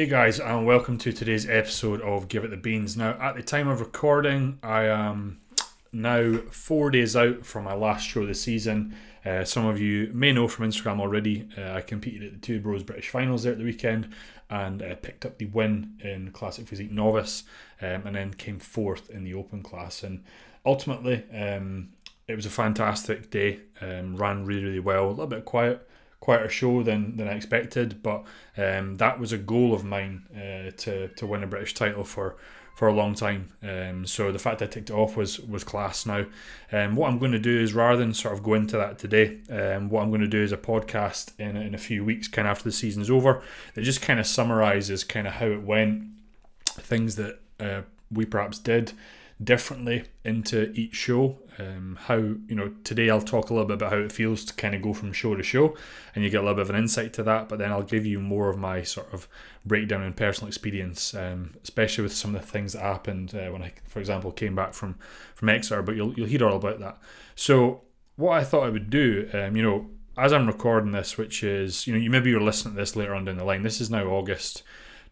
Hey guys, and welcome to today's episode of Give It the Beans. Now, at the time of recording, I am now four days out from my last show of the season. Uh, some of you may know from Instagram already, uh, I competed at the Two Bros British Finals there at the weekend and uh, picked up the win in Classic Physique Novice um, and then came fourth in the Open class. And ultimately, um, it was a fantastic day, um, ran really, really well, a little bit quiet quieter show than, than I expected, but um, that was a goal of mine uh, to to win a British title for for a long time. Um, so the fact I ticked it off was was class. Now, um, what I'm going to do is rather than sort of go into that today, um, what I'm going to do is a podcast in in a few weeks, kind of after the season's over, that just kind of summarises kind of how it went, things that uh, we perhaps did differently into each show. Um, how you know today I'll talk a little bit about how it feels to kind of go from show to show, and you get a little bit of an insight to that. But then I'll give you more of my sort of breakdown and personal experience, um, especially with some of the things that happened uh, when I, for example, came back from from Exeter. But you'll you'll hear all about that. So what I thought I would do, um, you know, as I'm recording this, which is you know you maybe you're listening to this later on down the line. This is now August.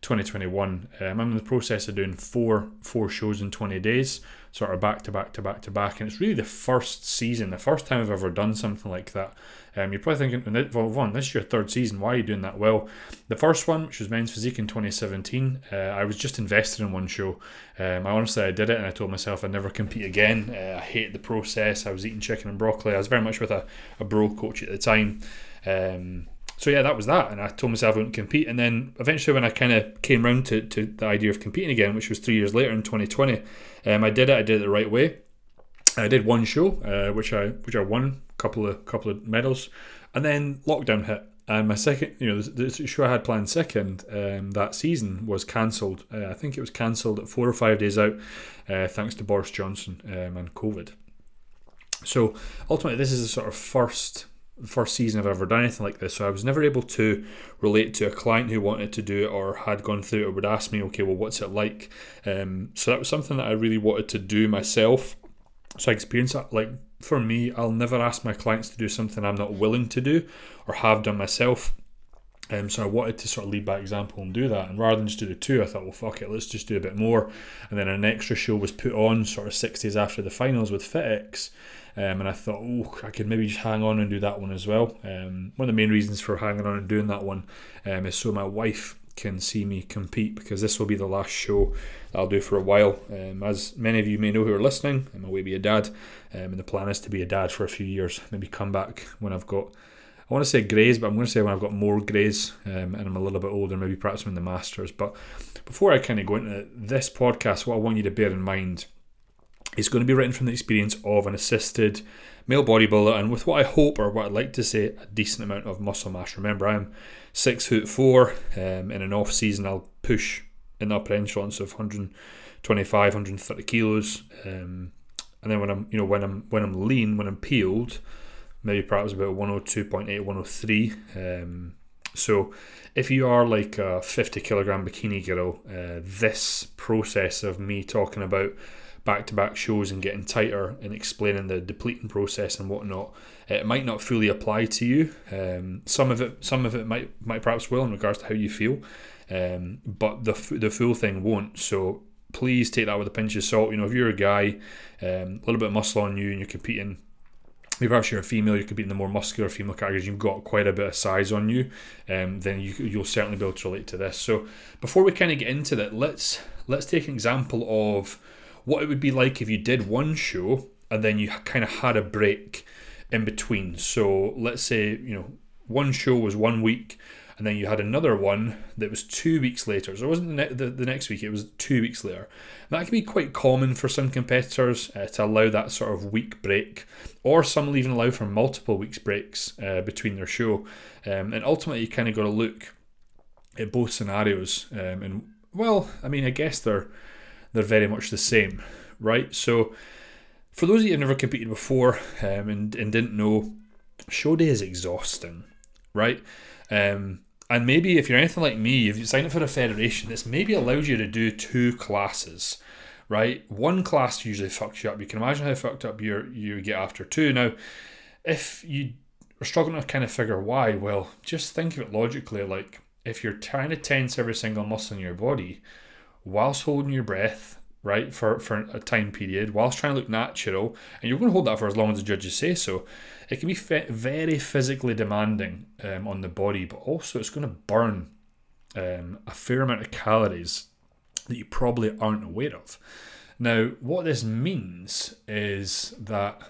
2021. Um, I'm in the process of doing four four shows in 20 days, sort of back to back to back to back, and it's really the first season, the first time I've ever done something like that. Um, you're probably thinking, well, one, this is your third season. Why are you doing that? Well, the first one, which was Men's Physique in 2017, uh, I was just invested in one show. Um, I honestly, I did it, and I told myself I'd never compete again. Uh, I hated the process. I was eating chicken and broccoli. I was very much with a, a bro coach at the time. Um, so yeah, that was that, and I told myself I wouldn't compete. And then eventually, when I kind of came round to, to the idea of competing again, which was three years later in 2020, um, I did it. I did it the right way. I did one show, uh, which I which I won a couple of couple of medals, and then lockdown hit, and my second, you know, the, the show I had planned second um, that season was cancelled. Uh, I think it was cancelled at four or five days out, uh, thanks to Boris Johnson um, and COVID. So ultimately, this is the sort of first first season I've ever done anything like this. So I was never able to relate to a client who wanted to do it or had gone through it or would ask me, okay, well, what's it like? Um, so that was something that I really wanted to do myself. So I experienced that. Like for me, I'll never ask my clients to do something I'm not willing to do or have done myself. Um, so I wanted to sort of lead by example and do that. And rather than just do the two, I thought, well, fuck it, let's just do a bit more. And then an extra show was put on sort of six days after the finals with FitX. Um, and I thought, oh, I could maybe just hang on and do that one as well. Um, one of the main reasons for hanging on and doing that one um, is so my wife can see me compete because this will be the last show that I'll do for a while. Um, as many of you may know who are listening, I'm away be a dad, um, and the plan is to be a dad for a few years. Maybe come back when I've got, I want to say greys, but I'm going to say when I've got more greys um, and I'm a little bit older, maybe perhaps when the Masters. But before I kind of go into this podcast, what I want you to bear in mind it's going to be written from the experience of an assisted male bodybuilder and with what I hope or what I'd like to say a decent amount of muscle mass. Remember, I'm six foot four. Um, in an off season, I'll push in the upper echelons of 125, 130 kilos. Um, and then when I'm, you know, when I'm when I'm lean, when I'm peeled, maybe perhaps about 102.8, 103. Um, so if you are like a 50 kilogram bikini girl, uh, this process of me talking about back to back shows and getting tighter and explaining the depleting process and whatnot, it might not fully apply to you. Um, some of it, some of it might might perhaps will in regards to how you feel, um, but the the full thing won't. So please take that with a pinch of salt. You know, if you're a guy, um, a little bit of muscle on you, and you're competing. Maybe perhaps you're a female, you're competing in the more muscular female categories, you've got quite a bit of size on you, um, then you, you'll certainly be able to relate to this. So before we kind of get into that, let's let's take an example of what it would be like if you did one show and then you kind of had a break in between. So let's say, you know, one show was one week and then you had another one that was two weeks later. So it wasn't the, the next week, it was two weeks later. And that can be quite common for some competitors uh, to allow that sort of week break, or some will even allow for multiple weeks breaks uh, between their show. Um, and ultimately, you kind of got to look at both scenarios. Um, and well, I mean, I guess they're they're very much the same, right? So, for those of you who've never competed before um, and, and didn't know, show day is exhausting, right? Um, and maybe if you're anything like me, if you sign up for a federation, this maybe allows you to do two classes, right? One class usually fucks you up. You can imagine how fucked up you you get after two. Now, if you are struggling to kind of figure why, well, just think of it logically. Like if you're trying to tense every single muscle in your body whilst holding your breath, right, for, for a time period, whilst trying to look natural, and you're going to hold that for as long as the judges say so, it can be fe- very physically demanding um, on the body, but also it's going to burn um, a fair amount of calories that you probably aren't aware of. Now, what this means is that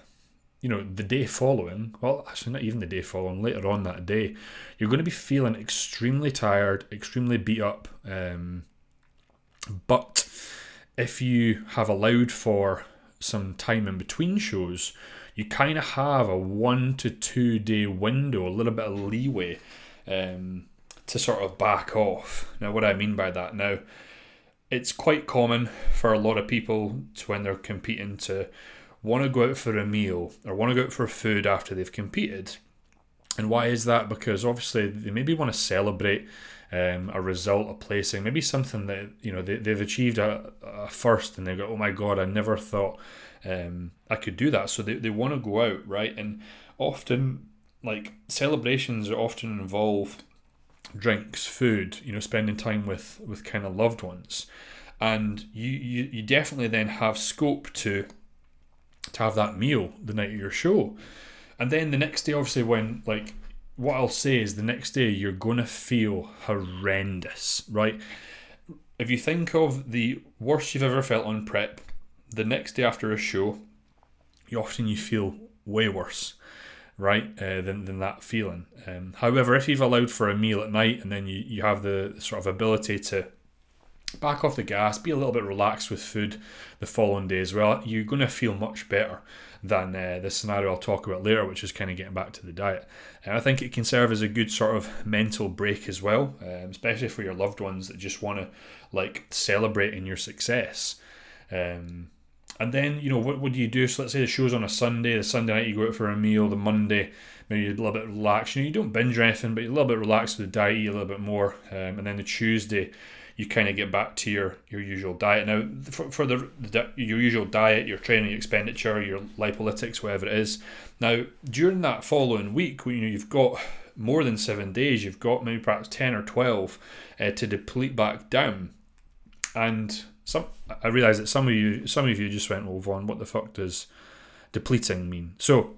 you know, the day following, well, actually, not even the day following, later on that day, you're going to be feeling extremely tired, extremely beat up. Um, but if you have allowed for some time in between shows, you kind of have a one to two day window, a little bit of leeway um, to sort of back off. Now, what I mean by that now, it's quite common for a lot of people to, when they're competing to want to go out for a meal or want to go out for food after they've competed. And why is that? Because obviously they maybe want to celebrate um, a result, a placing, maybe something that you know they, they've achieved a, a first, and they go, "Oh my god, I never thought um, I could do that." So they, they want to go out, right? And often, like celebrations, often involve drinks, food, you know, spending time with with kind of loved ones, and you you, you definitely then have scope to to have that meal the night of your show. And then the next day, obviously, when like what I'll say is the next day you're gonna feel horrendous, right? If you think of the worst you've ever felt on prep, the next day after a show, you often you feel way worse, right, uh, than, than that feeling. Um, however, if you've allowed for a meal at night and then you, you have the sort of ability to back off the gas, be a little bit relaxed with food the following day as well, you're going to feel much better than uh, the scenario I'll talk about later, which is kind of getting back to the diet. And I think it can serve as a good sort of mental break as well, um, especially for your loved ones that just want to like celebrate in your success. Um, and then, you know, what, do you do? So let's say the show's on a Sunday, the Sunday night you go out for a meal, the Monday, maybe you're a little bit relaxed. You know, you don't binge or anything, but you're a little bit relaxed with the diet, a little bit more. Um, and then the Tuesday, you kind of get back to your, your usual diet. Now, for, for the, the your usual diet, your training expenditure, your lipolytics, whatever it is. Now, during that following week, when you know you've got more than seven days, you've got maybe perhaps ten or twelve uh, to deplete back down, and some I realise that some of you some of you just went, "Well, Vaughn, what the fuck does depleting mean?" So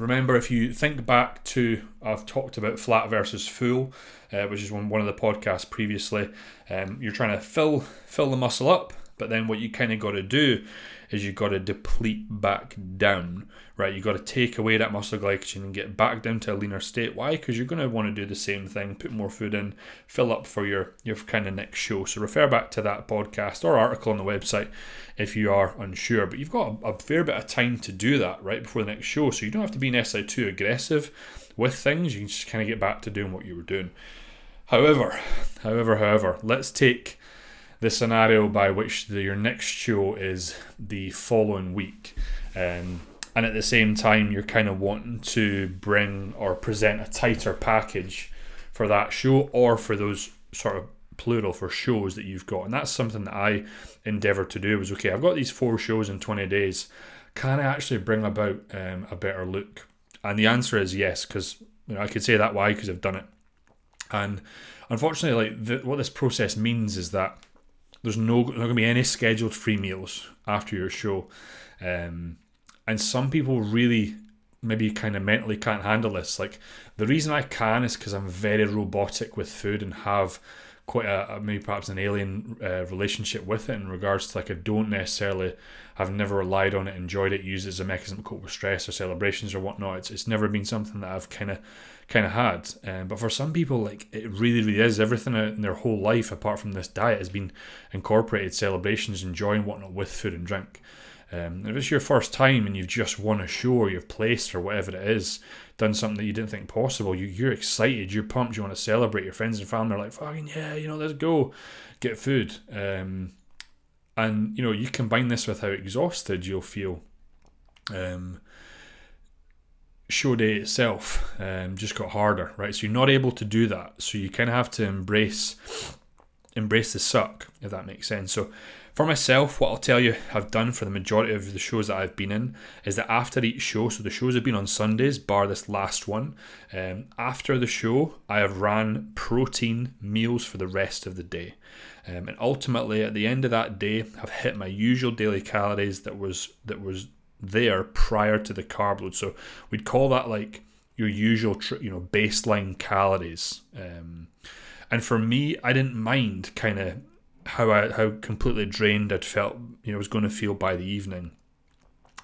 Remember, if you think back to, I've talked about flat versus full, uh, which is one, one of the podcasts previously. Um, you're trying to fill fill the muscle up, but then what you kind of got to do is you got to deplete back down, right? You got to take away that muscle glycogen and get back down to a leaner state. Why? Because you're going to want to do the same thing, put more food in, fill up for your your kind of next show. So refer back to that podcast or article on the website if you are unsure. But you've got a, a fair bit of time to do that right before the next show, so you don't have to be necessarily too aggressive with things. You can just kind of get back to doing what you were doing. However, however, however, let's take the scenario by which the, your next show is the following week. Um, and at the same time, you're kind of wanting to bring or present a tighter package for that show or for those sort of plural for shows that you've got. And that's something that I endeavour to do was okay, I've got these four shows in 20 days. Can I actually bring about um, a better look? And the answer is yes, because you know, I could say that why because I've done it. And unfortunately, like the, what this process means is that there's no not to be any scheduled free meals after your show, um, and some people really maybe kind of mentally can't handle this. Like the reason I can is because I'm very robotic with food and have quite a, a maybe perhaps an alien uh, relationship with it in regards to like I don't necessarily have never relied on it, enjoyed it, used it as a mechanism to cope with stress or celebrations or whatnot. It's it's never been something that I've kind of kind of had. Um, but for some people, like it really, really is. Everything in their whole life, apart from this diet, has been incorporated celebrations, enjoying whatnot with food and drink. Um, if it's your first time and you've just won a show or you've placed or whatever it is, done something that you didn't think possible, you, you're excited, you're pumped, you want to celebrate. Your friends and family are like, fucking yeah, you know, let's go get food. Um, and, you know, you combine this with how exhausted you'll feel. Um, show day itself um, just got harder, right? So you're not able to do that. So you kind of have to embrace embrace the suck, if that makes sense. So For myself, what I'll tell you I've done for the majority of the shows that I've been in is that after each show, so the shows have been on Sundays, bar this last one, um, after the show, I have ran protein meals for the rest of the day. Um, and ultimately, at the end of that day, I've hit my usual daily calories that was that was there prior to the carb load. So we'd call that like your usual, you know, baseline calories. Um, and for me, I didn't mind kind of how I how completely drained I'd felt, you know, was going to feel by the evening,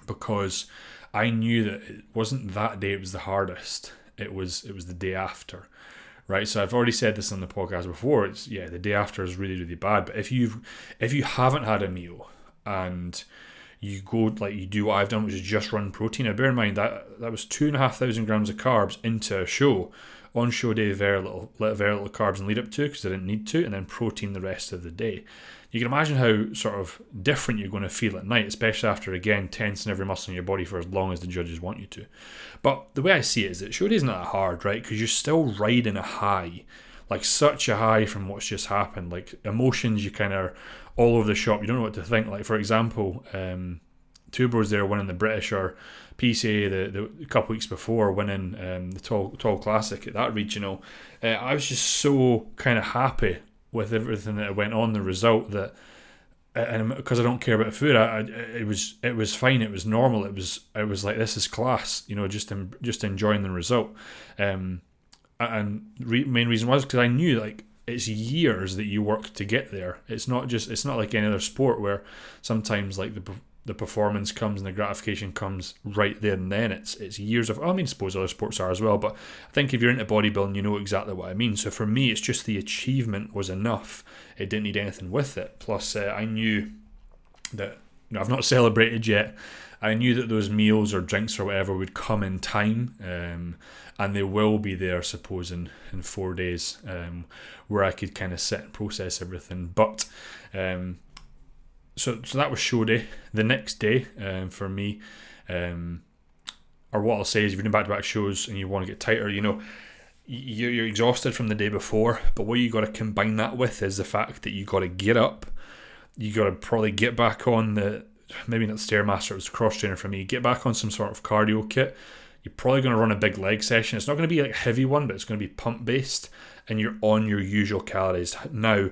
because I knew that it wasn't that day it was the hardest. It was it was the day after, right? So I've already said this on the podcast before. It's yeah, the day after is really really bad. But if you've if you haven't had a meal and you go like you do what I've done, which is just run protein. Now bear in mind that that was two and a half thousand grams of carbs into a show on show day, very little, very little carbs and lead up to because I didn't need to, and then protein the rest of the day. You can imagine how sort of different you're going to feel at night, especially after again tensing every muscle in your body for as long as the judges want you to. But the way I see it is that show day is not that hard, right? Because you're still riding a high, like such a high from what's just happened. Like emotions, you kind of all over the shop. You don't know what to think. Like for example, um, Two Bros there winning the British or PCA the, the couple weeks before winning um, the tall tall classic at that regional. Uh, I was just so kind of happy with everything that went on the result that and because I don't care about food, I, I, it was it was fine. It was normal. It was it was like this is class. You know, just in, just enjoying the result. Um, and re- main reason was because I knew like it's years that you work to get there. It's not just it's not like any other sport where sometimes like the the performance comes and the gratification comes right there and then. It's it's years of. I mean, I suppose other sports are as well, but I think if you're into bodybuilding, you know exactly what I mean. So for me, it's just the achievement was enough. It didn't need anything with it. Plus, uh, I knew that you know, I've not celebrated yet. I knew that those meals or drinks or whatever would come in time, um, and they will be there, I suppose, in, in four days, um, where I could kind of sit and process everything. But um, so so that was show day. The next day um, for me, um, or what I'll say is, if you're doing back-to-back shows and you want to get tighter, you know, you're, you're exhausted from the day before. But what you got to combine that with is the fact that you got to get up. You got to probably get back on the maybe not stairmaster. It was cross trainer for me. Get back on some sort of cardio kit. You're probably going to run a big leg session. It's not going to be like a heavy one, but it's going to be pump based, and you're on your usual calories now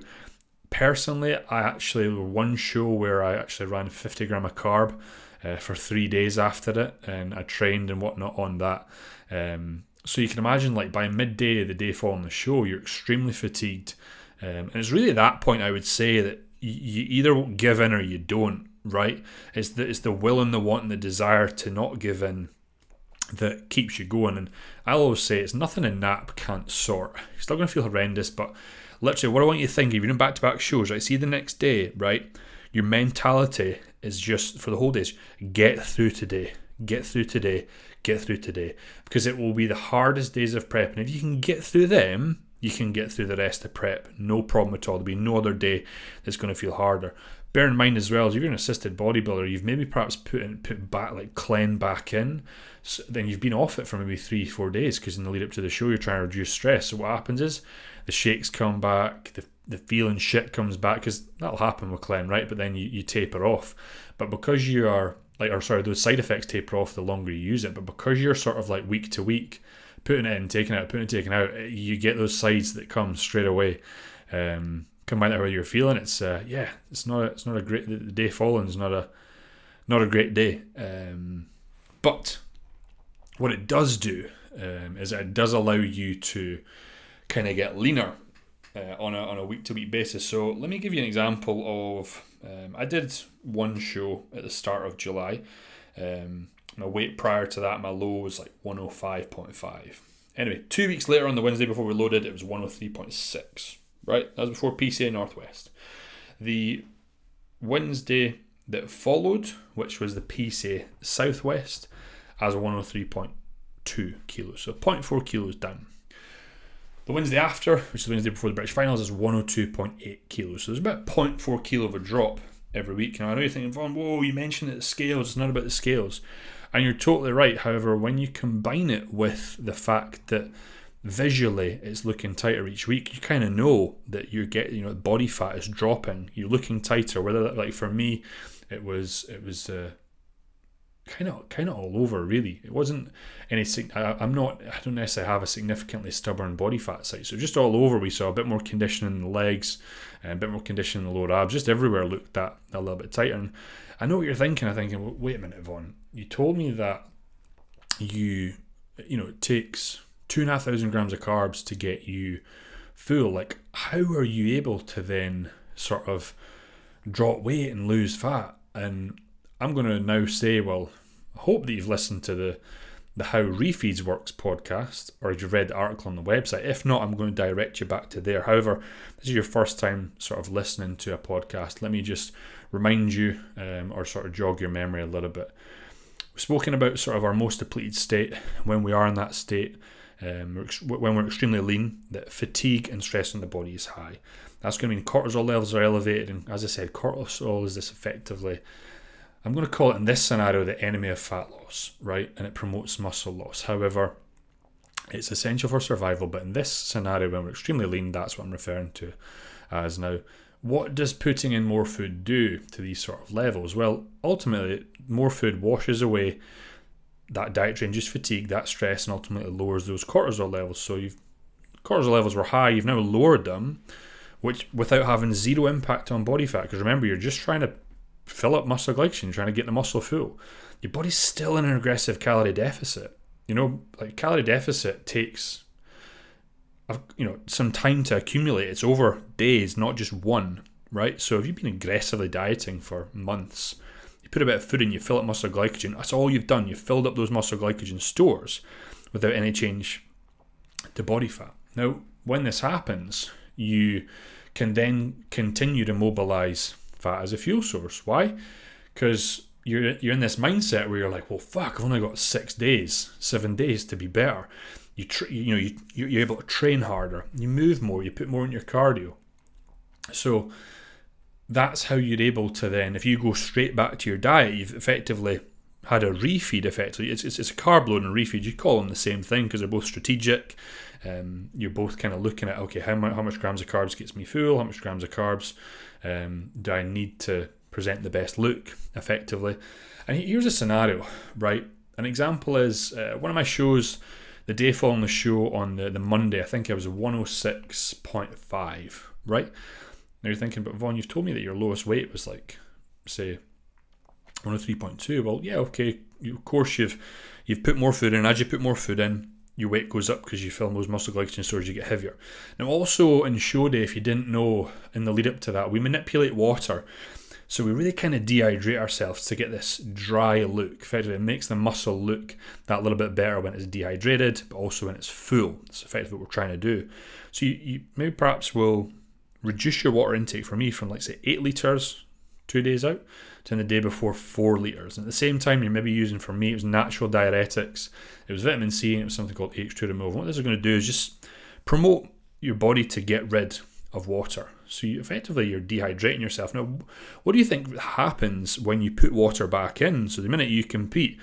personally, I actually one show where I actually ran 50 gram of carb uh, for three days after it, and I trained and whatnot on that. Um, so you can imagine, like by midday, the day following the show, you're extremely fatigued, um, and it's really at that point I would say that you either give in or you don't. Right? It's the it's the will and the want and the desire to not give in that keeps you going. And I'll always say it's nothing a nap can't sort. You're still to feel horrendous, but literally, what I want you to think, if you're in back to back shows, right? See the next day, right? Your mentality is just for the whole days get through today, get through today, get through today. Because it will be the hardest days of prep. And if you can get through them, you can get through the rest of prep. No problem at all. There'll be no other day that's going to feel harder. Bear in mind as well, if you're an assisted bodybuilder, you've maybe perhaps put in, put back like Clen back in, so then you've been off it for maybe three, four days because in the lead up to the show you're trying to reduce stress. So what happens is the shakes come back, the, the feeling shit comes back because that'll happen with Clen, right? But then you, you taper off. But because you are like, or sorry, those side effects taper off the longer you use it. But because you're sort of like week to week, putting it in, taking it out, putting it, taking out, you get those sides that come straight away. Um, combine that with how you're feeling, it's uh, yeah, it's not a, it's not a great the day following is not a not a great day. Um, but what it does do um, is it does allow you to kind of get leaner uh, on a on a week to week basis. So let me give you an example of um, I did one show at the start of July. Um, my weight prior to that, my low was like 105.5. Anyway, two weeks later on the Wednesday before we loaded, it was 103.6. Right, that was before PCA Northwest. The Wednesday that followed, which was the PCA Southwest, as 103.2 kilos, so 0.4 kilos down. The Wednesday after, which is the Wednesday before the British finals, is 102.8 kilos. So there's about 0.4 kilo of a drop every week. Now I know you're thinking, Vaughn, whoa, you mentioned that the scales, it's not about the scales. And you're totally right. However, when you combine it with the fact that visually it's looking tighter each week, you kind of know that you're getting, you know, body fat is dropping. You're looking tighter. Whether that, like for me, it was it was uh, kind of kind of all over really. It wasn't any. I, I'm not. I don't necessarily have a significantly stubborn body fat site. So just all over, we saw a bit more condition in the legs, and a bit more condition in the lower abs. Just everywhere looked that a little bit tighter. And I know what you're thinking. I'm thinking, wait a minute, Vaughn. You told me that you, you know, it takes two and a half thousand grams of carbs to get you full. Like, how are you able to then sort of drop weight and lose fat? And I'm going to now say, well, I hope that you've listened to the the How Refeeds Works podcast, or you've read the article on the website. If not, I'm going to direct you back to there. However, this is your first time sort of listening to a podcast. Let me just remind you, um, or sort of jog your memory a little bit. We've spoken about sort of our most depleted state when we are in that state um, when we're extremely lean, that fatigue and stress on the body is high. That's going to mean cortisol levels are elevated, and as I said, cortisol is this effectively. I'm going to call it in this scenario the enemy of fat loss, right? And it promotes muscle loss. However, it's essential for survival, but in this scenario, when we're extremely lean, that's what I'm referring to as now. What does putting in more food do to these sort of levels? Well, ultimately, more food washes away that dietary induced fatigue, that stress, and ultimately lowers those cortisol levels. So you've cortisol levels were high, you've now lowered them, which without having zero impact on body fat. Because remember, you're just trying to fill up muscle glycogen, trying to get the muscle full. Your body's still in an aggressive calorie deficit. You know, like calorie deficit takes you know some time to accumulate. It's over days, not just one, right? So if you've been aggressively dieting for months, put a bit of food in, you fill up muscle glycogen. That's all you've done. You've filled up those muscle glycogen stores without any change to body fat. Now, when this happens, you can then continue to mobilize fat as a fuel source. Why? Because you're you're in this mindset where you're like, well, fuck, I've only got six days, seven days to be better. You you know you you're able to train harder, you move more, you put more in your cardio. So that's how you're able to then, if you go straight back to your diet, you've effectively had a refeed. Effectively, it's it's, it's a carb load and refeed. You call them the same thing because they're both strategic. Um, you're both kind of looking at okay, how much how much grams of carbs gets me full? How much grams of carbs um, do I need to present the best look effectively? And here's a scenario, right? An example is uh, one of my shows. The day following the show on the, the Monday, I think it was 106.5, right? Now you're thinking, but Vaughn, you've told me that your lowest weight was like, say, 103.2. Well, yeah, okay. You, of course, you've you've put more food in. As you put more food in, your weight goes up because you fill those muscle glycogen stores. You get heavier. Now, also in show day, if you didn't know, in the lead up to that, we manipulate water. So we really kind of dehydrate ourselves to get this dry look. Effectively, it makes the muscle look that little bit better when it's dehydrated, but also when it's full. That's effectively what we're trying to do. So you, you maybe perhaps will reduce your water intake for me from like say eight liters two days out to the day before four liters. And at the same time, you're maybe using for me it was natural diuretics, it was vitamin C, and it was something called H2 removal. What this is going to do is just promote your body to get rid of water. So you, effectively you're dehydrating yourself. Now, what do you think happens when you put water back in? So the minute you compete,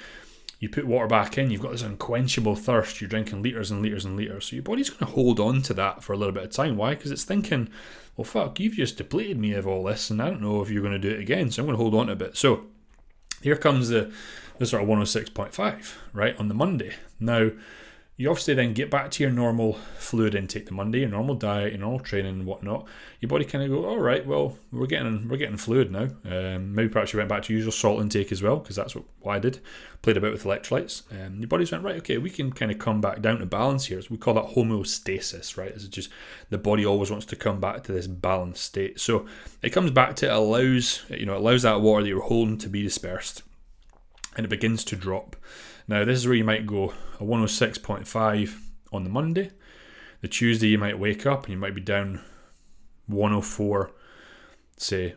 you put water back in, you've got this unquenchable thirst. You're drinking liters and liters and liters. So your body's going to hold on to that for a little bit of time. Why? Because it's thinking, well, fuck, you've just depleted me of all this, and I don't know if you're going to do it again, so I'm going to hold on to a bit. So here comes the, the sort of 106.5, right, on the Monday. Now, you obviously then get back to your normal fluid intake the Monday, your normal diet, your normal training and whatnot. Your body kind of go, all right, well, we're getting we're getting fluid now. Um, maybe perhaps you went back to usual salt intake as well, because that's what, what, I did. Played a bit with electrolytes. And your body's went right, okay, we can kind of come back down to balance here. So we call that homeostasis, right? It's just the body always wants to come back to this balanced state. So it comes back to it allows you know allows that water that you're holding to be dispersed, and it begins to drop. Now, this is where you might go a 106.5 on the Monday. The Tuesday, you might wake up and you might be down 104, say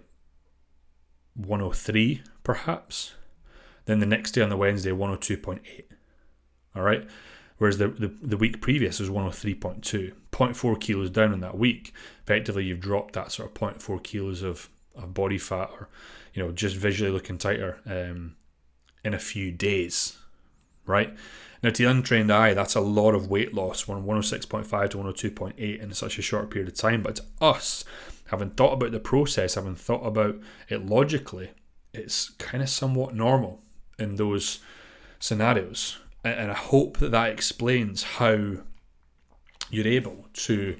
103 perhaps. Then the next day on the Wednesday, 102.8. All right. Whereas the, the, the week previous was 103.2. 0.4 kilos down in that week. Effectively, you've dropped that sort of 0.4 kilos of, of body fat or, you know, just visually looking tighter um, in a few days right? Now, to the untrained eye, that's a lot of weight loss from 106.5 to 102.8 in such a short period of time. But to us, having thought about the process, having thought about it logically, it's kind of somewhat normal in those scenarios. And I hope that that explains how you're able to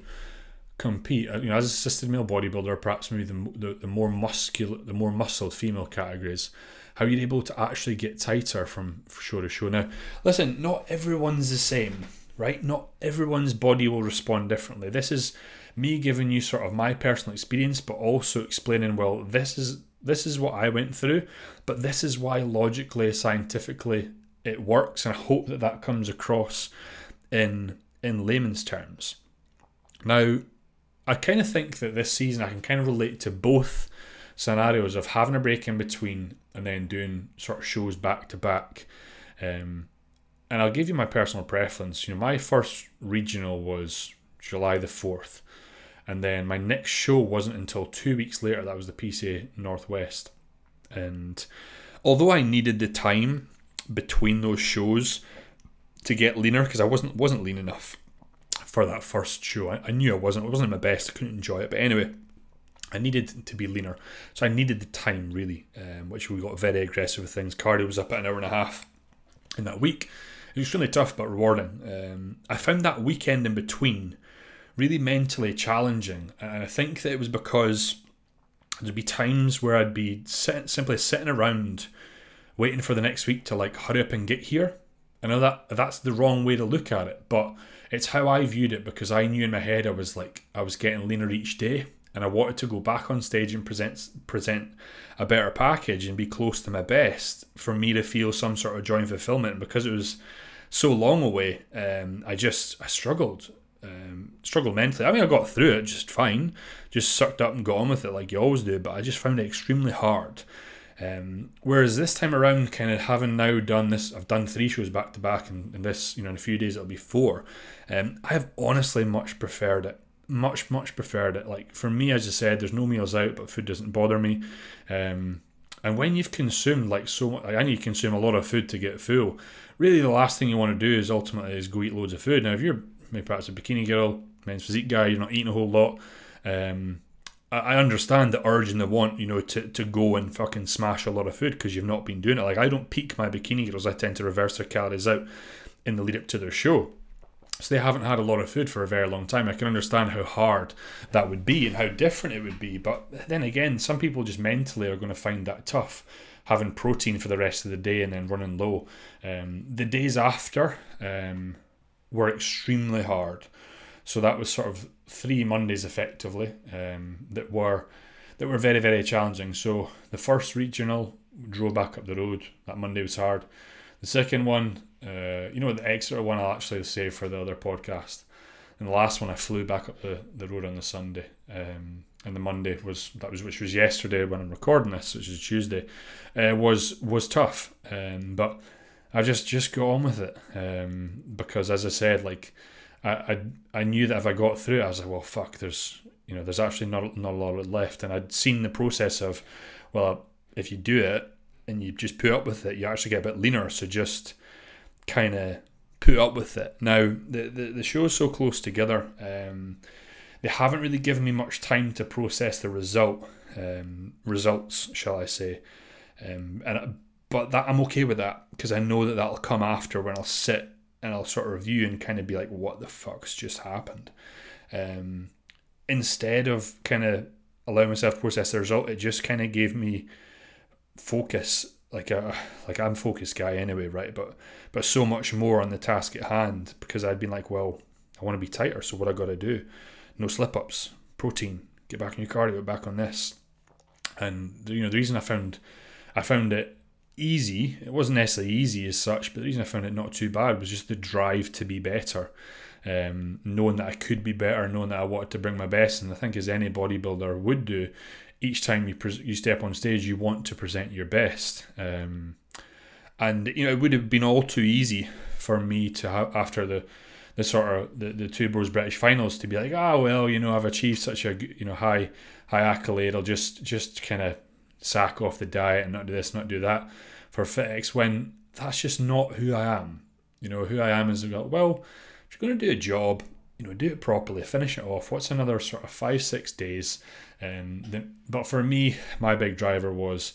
compete. Uh, you know, as a assisted male bodybuilder, perhaps maybe the, the, the more muscular, the more muscled female categories, how you're able to actually get tighter from show to show. Now, listen, not everyone's the same, right? Not everyone's body will respond differently. This is me giving you sort of my personal experience, but also explaining, well, this is this is what I went through, but this is why logically, scientifically, it works, and I hope that that comes across in in layman's terms. Now, I kind of think that this season I can kind of relate to both scenarios of having a break in between and then doing sort of shows back to back. Um, and I'll give you my personal preference. You know, my first regional was July the 4th. And then my next show wasn't until two weeks later. That was the PCA Northwest. And although I needed the time between those shows to get leaner, because I wasn't wasn't lean enough for that first show. I, I knew I wasn't. It wasn't my best. I couldn't enjoy it. But anyway, I needed to be leaner, so I needed the time really, um, which we got very aggressive with things. Cardio was up at an hour and a half in that week. It was really tough but rewarding. Um, I found that weekend in between really mentally challenging. And I think that it was because there'd be times where I'd be sit, simply sitting around waiting for the next week to like hurry up and get here. I know that that's the wrong way to look at it, but it's how I viewed it because I knew in my head I was like I was getting leaner each day and I wanted to go back on stage and present present a better package and be close to my best for me to feel some sort of joy and fulfillment because it was so long away um, I just I struggled um, struggled mentally. I mean, I got through it just fine, just sucked up and got on with it like you always do. But I just found it extremely hard. Um, whereas this time around, kind of having now done this, I've done three shows back to back, and, and this, you know, in a few days it'll be four. Um, I have honestly much preferred it. Much, much preferred it. Like for me, as I said, there's no meals out, but food doesn't bother me. Um, and when you've consumed like so much, like I consume a lot of food to get full. Really, the last thing you want to do is ultimately is go eat loads of food. Now, if you're maybe perhaps a bikini girl, men's physique guy, you're not eating a whole lot. Um, I, I understand the urge and the want, you know, to, to go and fucking smash a lot of food because you've not been doing it. Like I don't peak my bikini girls, I tend to reverse their calories out in the lead up to their show. So they haven't had a lot of food for a very long time. I can understand how hard that would be and how different it would be. But then again, some people just mentally are going to find that tough, having protein for the rest of the day and then running low. Um, the days after, um, were extremely hard. So that was sort of three Mondays effectively um, that were that were very very challenging. So the first regional drove back up the road. That Monday was hard. The second one, uh, you know, the Exeter one, I'll actually save for the other podcast. And the last one, I flew back up the, the road on the Sunday. Um, and the Monday was that was which was yesterday when I'm recording this, which is Tuesday, uh, was was tough. Um, but I just just got on with it um, because, as I said, like I, I I knew that if I got through it, I was like, well, fuck, there's you know, there's actually not not a lot left, and I'd seen the process of, well, if you do it and you just put up with it, you actually get a bit leaner. So just kind of put up with it. Now the the, the show's so close together. Um, they haven't really given me much time to process the result um, results, shall I say? Um, and but that I'm okay with that because I know that that'll come after when I'll sit and I'll sort of review and kind of be like, what the fuck's just happened? Um, instead of kind of allowing myself to process the result, it just kind of gave me focus. Like a like I'm focused guy anyway, right? But but so much more on the task at hand because I'd been like, well, I want to be tighter, so what I got to do? No slip ups, protein, get back on your cardio, get back on this, and you know the reason I found I found it easy. It wasn't necessarily easy as such, but the reason I found it not too bad was just the drive to be better. Um, knowing that I could be better, knowing that I wanted to bring my best, and I think as any bodybuilder would do, each time you pre- you step on stage, you want to present your best. Um, and you know it would have been all too easy for me to have after the the sort of the, the two bros British finals to be like, ah, oh, well, you know, I've achieved such a you know high high accolade. I'll just just kind of sack off the diet and not do this, not do that for FitX when that's just not who I am. You know, who I am is well, if you're going to do a job, you know, do it properly, finish it off. What's another sort of five, six days? Um, then, but for me, my big driver was,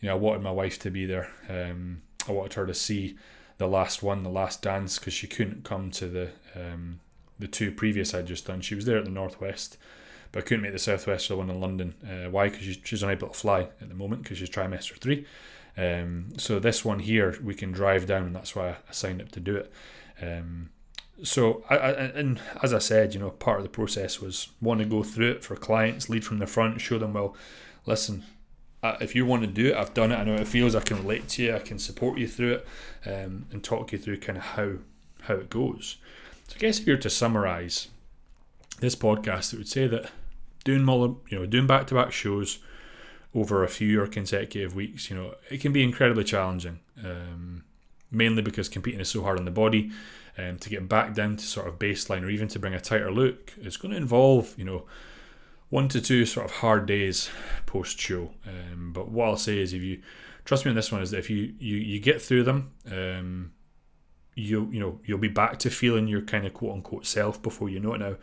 you know, I wanted my wife to be there. Um, I wanted her to see the last one, the last dance, because she couldn't come to the um, the two previous I'd just done. She was there at the Northwest, but I couldn't make the Southwest or the one in London. Uh, why? Because she's unable to fly at the moment because she's trimester three. Um, so this one here we can drive down, and that's why I signed up to do it. Um, so I, I, and as I said, you know, part of the process was want to go through it for clients, lead from the front, show them well. Listen, if you want to do it, I've done it. I know it feels. I can relate to you. I can support you through it, um, and talk you through kind of how how it goes. So I guess if you were to summarise this podcast, it would say that doing you know doing back to back shows over a few or consecutive weeks, you know, it can be incredibly challenging. Um, mainly because competing is so hard on the body. Um, to get back down to sort of baseline or even to bring a tighter look, it's going to involve you know one to two sort of hard days post show. Um, but what I'll say is, if you trust me on this one, is that if you you, you get through them, um, you you know you'll be back to feeling your kind of quote unquote self before you know it. Now,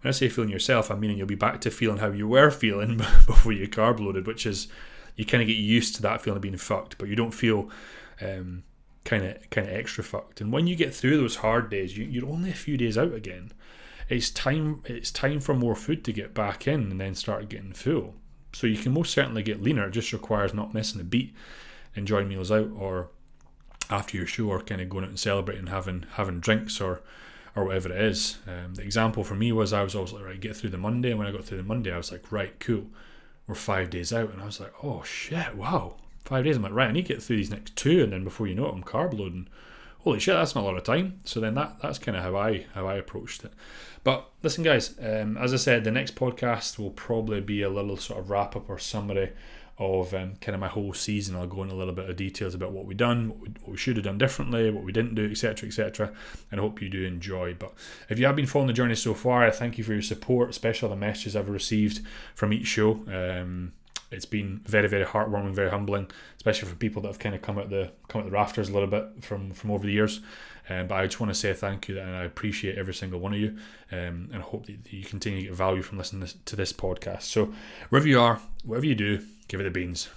when I say feeling yourself, I mean you'll be back to feeling how you were feeling before you carb loaded, which is you kind of get used to that feeling of being fucked, but you don't feel um, kind of kind of extra fucked. And when you get through those hard days, you, you're only a few days out again. It's time it's time for more food to get back in and then start getting full. So you can most certainly get leaner. It just requires not missing a beat, enjoying meals out, or after your show, or kind of going out and celebrating, having having drinks or or whatever it is. Um, the example for me was I was always like, right, get through the Monday. And when I got through the Monday, I was like, right, cool. We're five days out. And I was like, oh shit, wow. Five days. I'm like, right, I need to get through these next two. And then before you know it, I'm carb loading. Holy shit, that's not a lot of time. So then that that's kind of how I how I approached it. But listen, guys, um, as I said, the next podcast will probably be a little sort of wrap up or summary of um, kind of my whole season. I'll go in a little bit of details about what we done, what we, what we should have done differently, what we didn't do, etc., etc. And I hope you do enjoy. But if you have been following the journey so far, I thank you for your support, especially the messages I've received from each show. Um, it's been very, very heartwarming, very humbling, especially for people that have kind of come out the come out the rafters a little bit from from over the years. Um, but I just want to say thank you and I appreciate every single one of you um, and hope that you continue to get value from listening to this podcast. So, wherever you are, whatever you do, give it the beans.